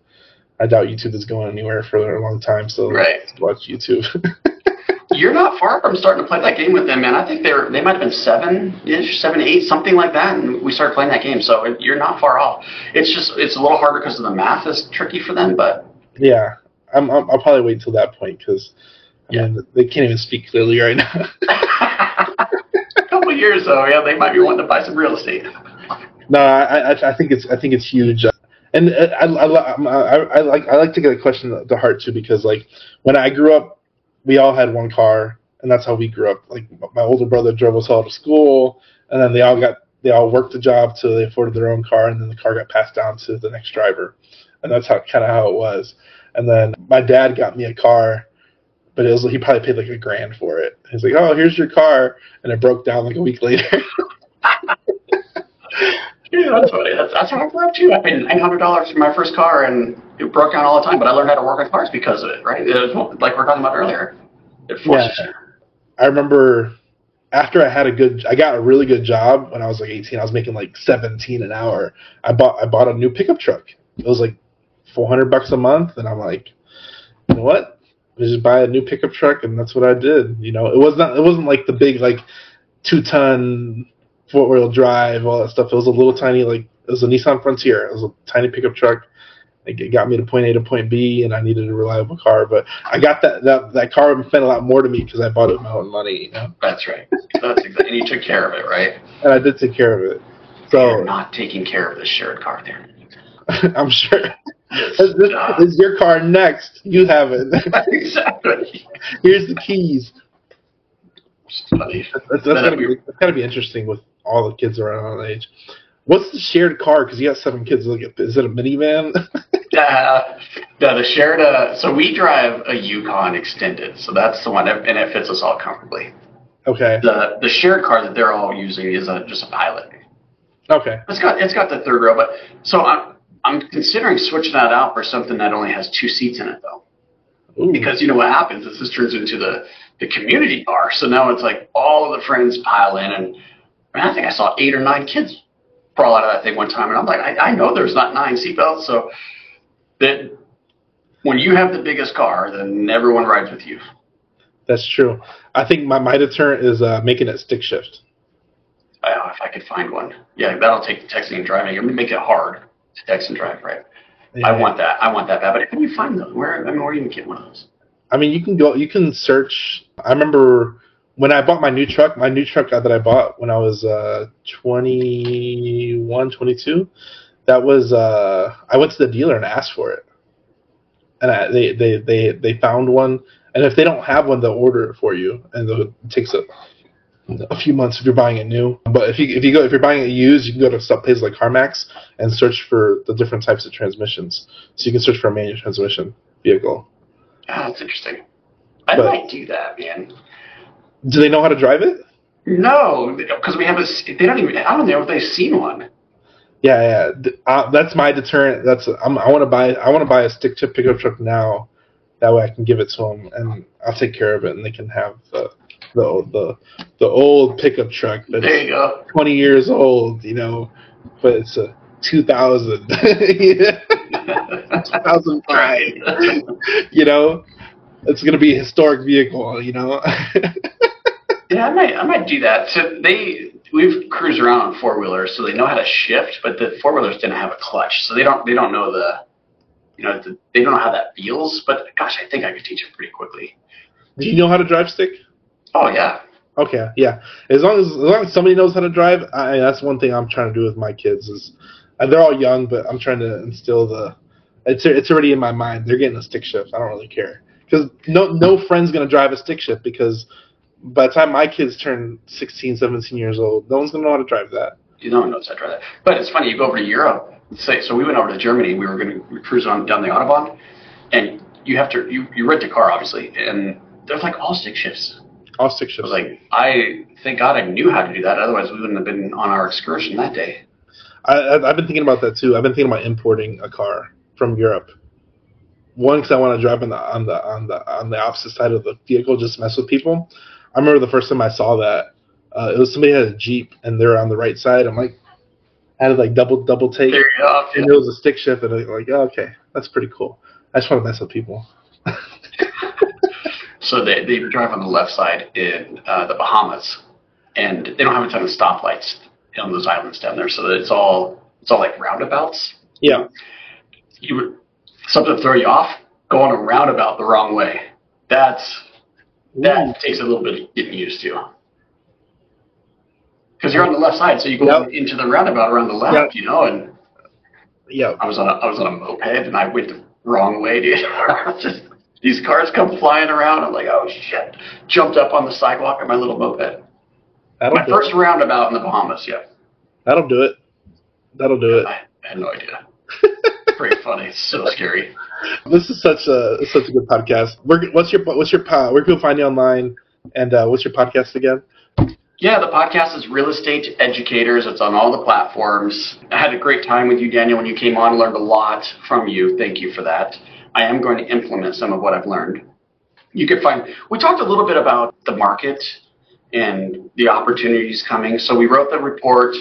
I doubt YouTube is going anywhere for a long time, so right. watch YouTube. (laughs) You're not far from starting to play that game with them, man. I think they're they might have been seven ish, seven, eight, something like that, and we started playing that game. So you're not far off. It's just it's a little harder because of the math is tricky for them, but yeah, I'm, i will probably wait till that point because yeah. mean they can't even speak clearly right now. a (laughs) (laughs) couple years though, yeah, they might be wanting to buy some real estate. No, I, I, I think it's I think it's huge and uh, I, I, I, I, like I like to get a question to heart too because like when I grew up, we all had one car, and that's how we grew up. Like my older brother drove us all to school, and then they all got they all worked a job till they afforded their own car, and then the car got passed down to the next driver, and that's how kind of how it was. And then my dad got me a car, but it was he probably paid like a grand for it. He's like, "Oh, here's your car," and it broke down like a week (laughs) later. Yeah, that's funny. That's, that's what I grew up too. I paid nine hundred dollars for my first car, and it broke down all the time. But I learned how to work on cars because of it. Right? It was like we are talking about earlier. It forces yeah. you. I remember after I had a good, I got a really good job when I was like eighteen. I was making like seventeen an hour. I bought I bought a new pickup truck. It was like four hundred bucks a month, and I'm like, you know what? I just buy a new pickup truck, and that's what I did. You know, it was not it wasn't like the big like two ton four wheel drive, all that stuff. It was a little tiny like It was a Nissan Frontier. It was a tiny pickup truck. It got me to point A to point B, and I needed a reliable car. But I got that that that car meant a lot more to me because I bought it with my own money. You know? That's right. That's exactly. And you took care of it, right? And I did take care of it. So You're not taking care of the shared car there. (laughs) I'm sure. This is your car next. You have it. (laughs) exactly. (laughs) Here's the keys. It's funny. That's, that's, gotta be, that's gotta be interesting with all the kids around that age. What's the shared car? Because you got seven kids. Look at is it a minivan? (laughs) Uh, no, the shared. Uh, so we drive a Yukon Extended, so that's the one, and it fits us all comfortably. okay. The the shared car that they're all using is a, just a Pilot. Okay. It's got it's got the third row, but so I'm I'm considering switching that out for something that only has two seats in it though, Ooh. because you know what happens is this turns into the the community car. So now it's like all of the friends pile in, and I, mean, I think I saw eight or nine kids crawl out of that thing one time, and I'm like, I, I know there's not nine seatbelts, so that when you have the biggest car, then everyone rides with you. That's true. I think my my deterrent is uh, making it stick shift. I don't know if I could find one. Yeah, that'll take the texting and driving. It would make it hard to text and drive, right? I want that. I want that bad. But how do you find those? Where I mean, where do you get one of those? I mean, you can go. You can search. I remember when I bought my new truck. My new truck that I bought when I was uh, 21, 22. That was uh, I went to the dealer and asked for it, and I, they they they they found one. And if they don't have one, they'll order it for you, and it takes a a few months if you're buying it new. But if you if you go if you're buying it used, you can go to stuff places like CarMax and search for the different types of transmissions. So you can search for a manual transmission vehicle. Ah, that's interesting. I But- might do that, man. Do they know how to drive it? No, because we have a. They don't even. I don't know if they've seen one. Yeah, yeah. Uh, that's my deterrent. That's I'm, I want to buy. I want to buy a stick to pickup truck now. That way, I can give it to them, and I'll take care of it, and they can have the the the, the old pickup truck that's. 20 years old, you know, but it's a 2000, (laughs) (laughs) 2005. you know, it's gonna be a historic vehicle. You know. (laughs) Yeah, I might. I might do that. So they we've cruised around on four wheelers, so they know how to shift, but the four wheelers didn't have a clutch, so they don't. They don't know the. You know, the, they don't know how that feels. But gosh, I think I could teach them pretty quickly. Do you know how to drive stick? Oh yeah, Okay, yeah. As long as as long as somebody knows how to drive, I, that's one thing I'm trying to do with my kids. Is uh, they're all young, but I'm trying to instill the. It's it's already in my mind. They're getting a stick shift. I don't really care because no no friend's gonna drive a stick shift because by the time my kids turn 16, 17 years old, no one's gonna know how to drive that. you don't know how to drive that. But it's funny. You go over to Europe. Say, so we went over to Germany. We were going to cruise on down the autobahn, and you have to you you rent a car obviously, and there's like all stick shifts. All stick I shifts. was like, I thank God I knew how to do that. Otherwise, we wouldn't have been on our excursion that day. I, I- I've been thinking about that too. I've been thinking about importing a car from Europe. One, because I want to drive on the on the on the on the opposite side of the vehicle, just mess with people. I remember the first time I saw that. Uh, it was somebody had a jeep and they're on the right side. I'm like, I had to like double double take, go. and it was a stick shift, and I'm like, oh, okay, that's pretty cool. I just want to mess with people. (laughs) So they, they drive on the left side in uh, the Bahamas, and they don't have a ton of stoplights on those islands down there. So it's all it's all like roundabouts. Yeah, You would something to throw you off, go on a roundabout the wrong way. That's that takes a little bit of getting used to. Because you're on the left side, so you go Yep. into the roundabout around the left, Yep. you know. And yeah. I was on a I was on a moped, and I went the wrong way, dude. (laughs) Just these cars come flying around. I'm like, oh shit! Jumped up on the sidewalk on my little moped. That'll My first it. roundabout in the Bahamas. Yeah, That'll do it. That'll do it. I had no idea. (laughs) Pretty funny. It's So scary. This is such a such a good podcast. Where, what's your what's your po- where can people find you online? And uh, what's your podcast again? Yeah, the podcast is Real Estate Educators. It's on all the platforms. I had a great time with you, Daniel, when you came on. Learned a lot from you. Thank you for that. I am going to implement some of what I've learned. You can find. We talked a little bit about the market and the opportunities coming. So we wrote the report,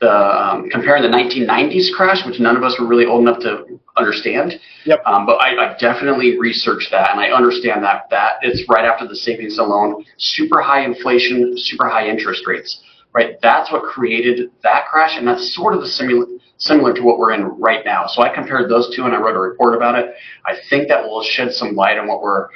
the um, comparing the 1990s crash, which none of us were really old enough to understand. Yep. Um, but I, I definitely researched that, and I understand that that it's right after the savings and loan, super high inflation, super high interest rates. right? That's what created that crash, and that's sort of the similar similar to what we're in right now. So I compared those two, and I wrote a report about it. I think that will shed some light on what we're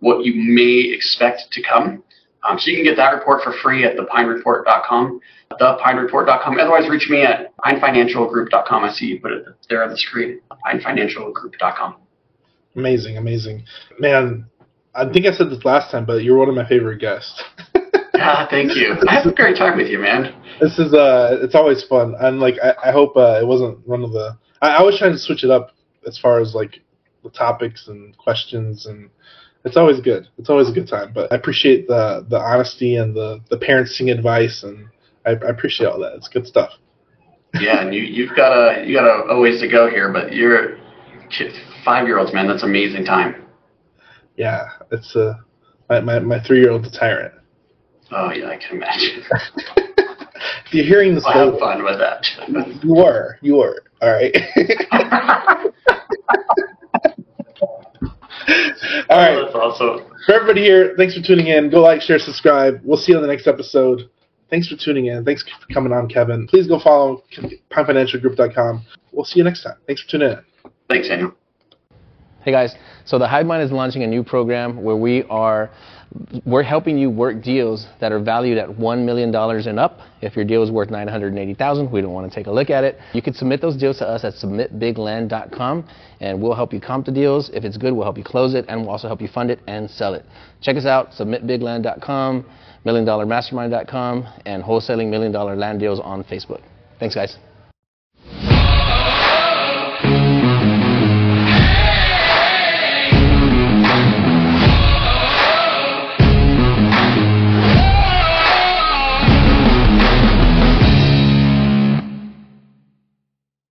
what you may expect to come. Um, so you can get that report for free at thepinereport.com, thepinereport.com. Otherwise, reach me at pinefinancialgroup.com. I see you put it there on the screen, pinefinancialgroup.com. Amazing, amazing. Man, I think I said this last time, but you're one of my favorite guests. (laughs) ah, thank you. I have a great time with you, man. This is uh, it's always fun, and like I, I hope uh, it wasn't one of the. I, I was trying to switch it up as far as like the topics and questions and it's always good. It's always a good time. But I appreciate the the honesty and the the parenting advice, and I, I appreciate all that. It's good stuff. yeah, and you you've got a you got a, a ways to go here, but you're five year olds, man. That's amazing time. Yeah, it's uh, my my, my three year old's a tyrant. Oh yeah, I can imagine. if (laughs) you're hearing this, I'll have fun with that. you are, you are. All right. (laughs) All right. Oh, that's awesome. For everybody here, thanks for tuning in. Go like, share, subscribe. We'll see you on the next episode. Thanks for tuning in. Thanks for coming on, Kevin. Please go follow pinefinancialgroup.com. We'll see you next time. Thanks for tuning in. Thanks, Daniel. Hey guys, so the HiveMind is launching a new program where we are we're helping you work deals that are valued at $1 million and up. If your deal is worth 980,000, we don't want to take a look at it. You can submit those deals to us at submitbigland.com and we'll help you comp the deals. If it's good, we'll help you close it and we'll also help you fund it and sell it. Check us out, submitbigland.com, milliondollarmastermind.com, and wholesaling million dollar land deals on Facebook. Thanks, guys.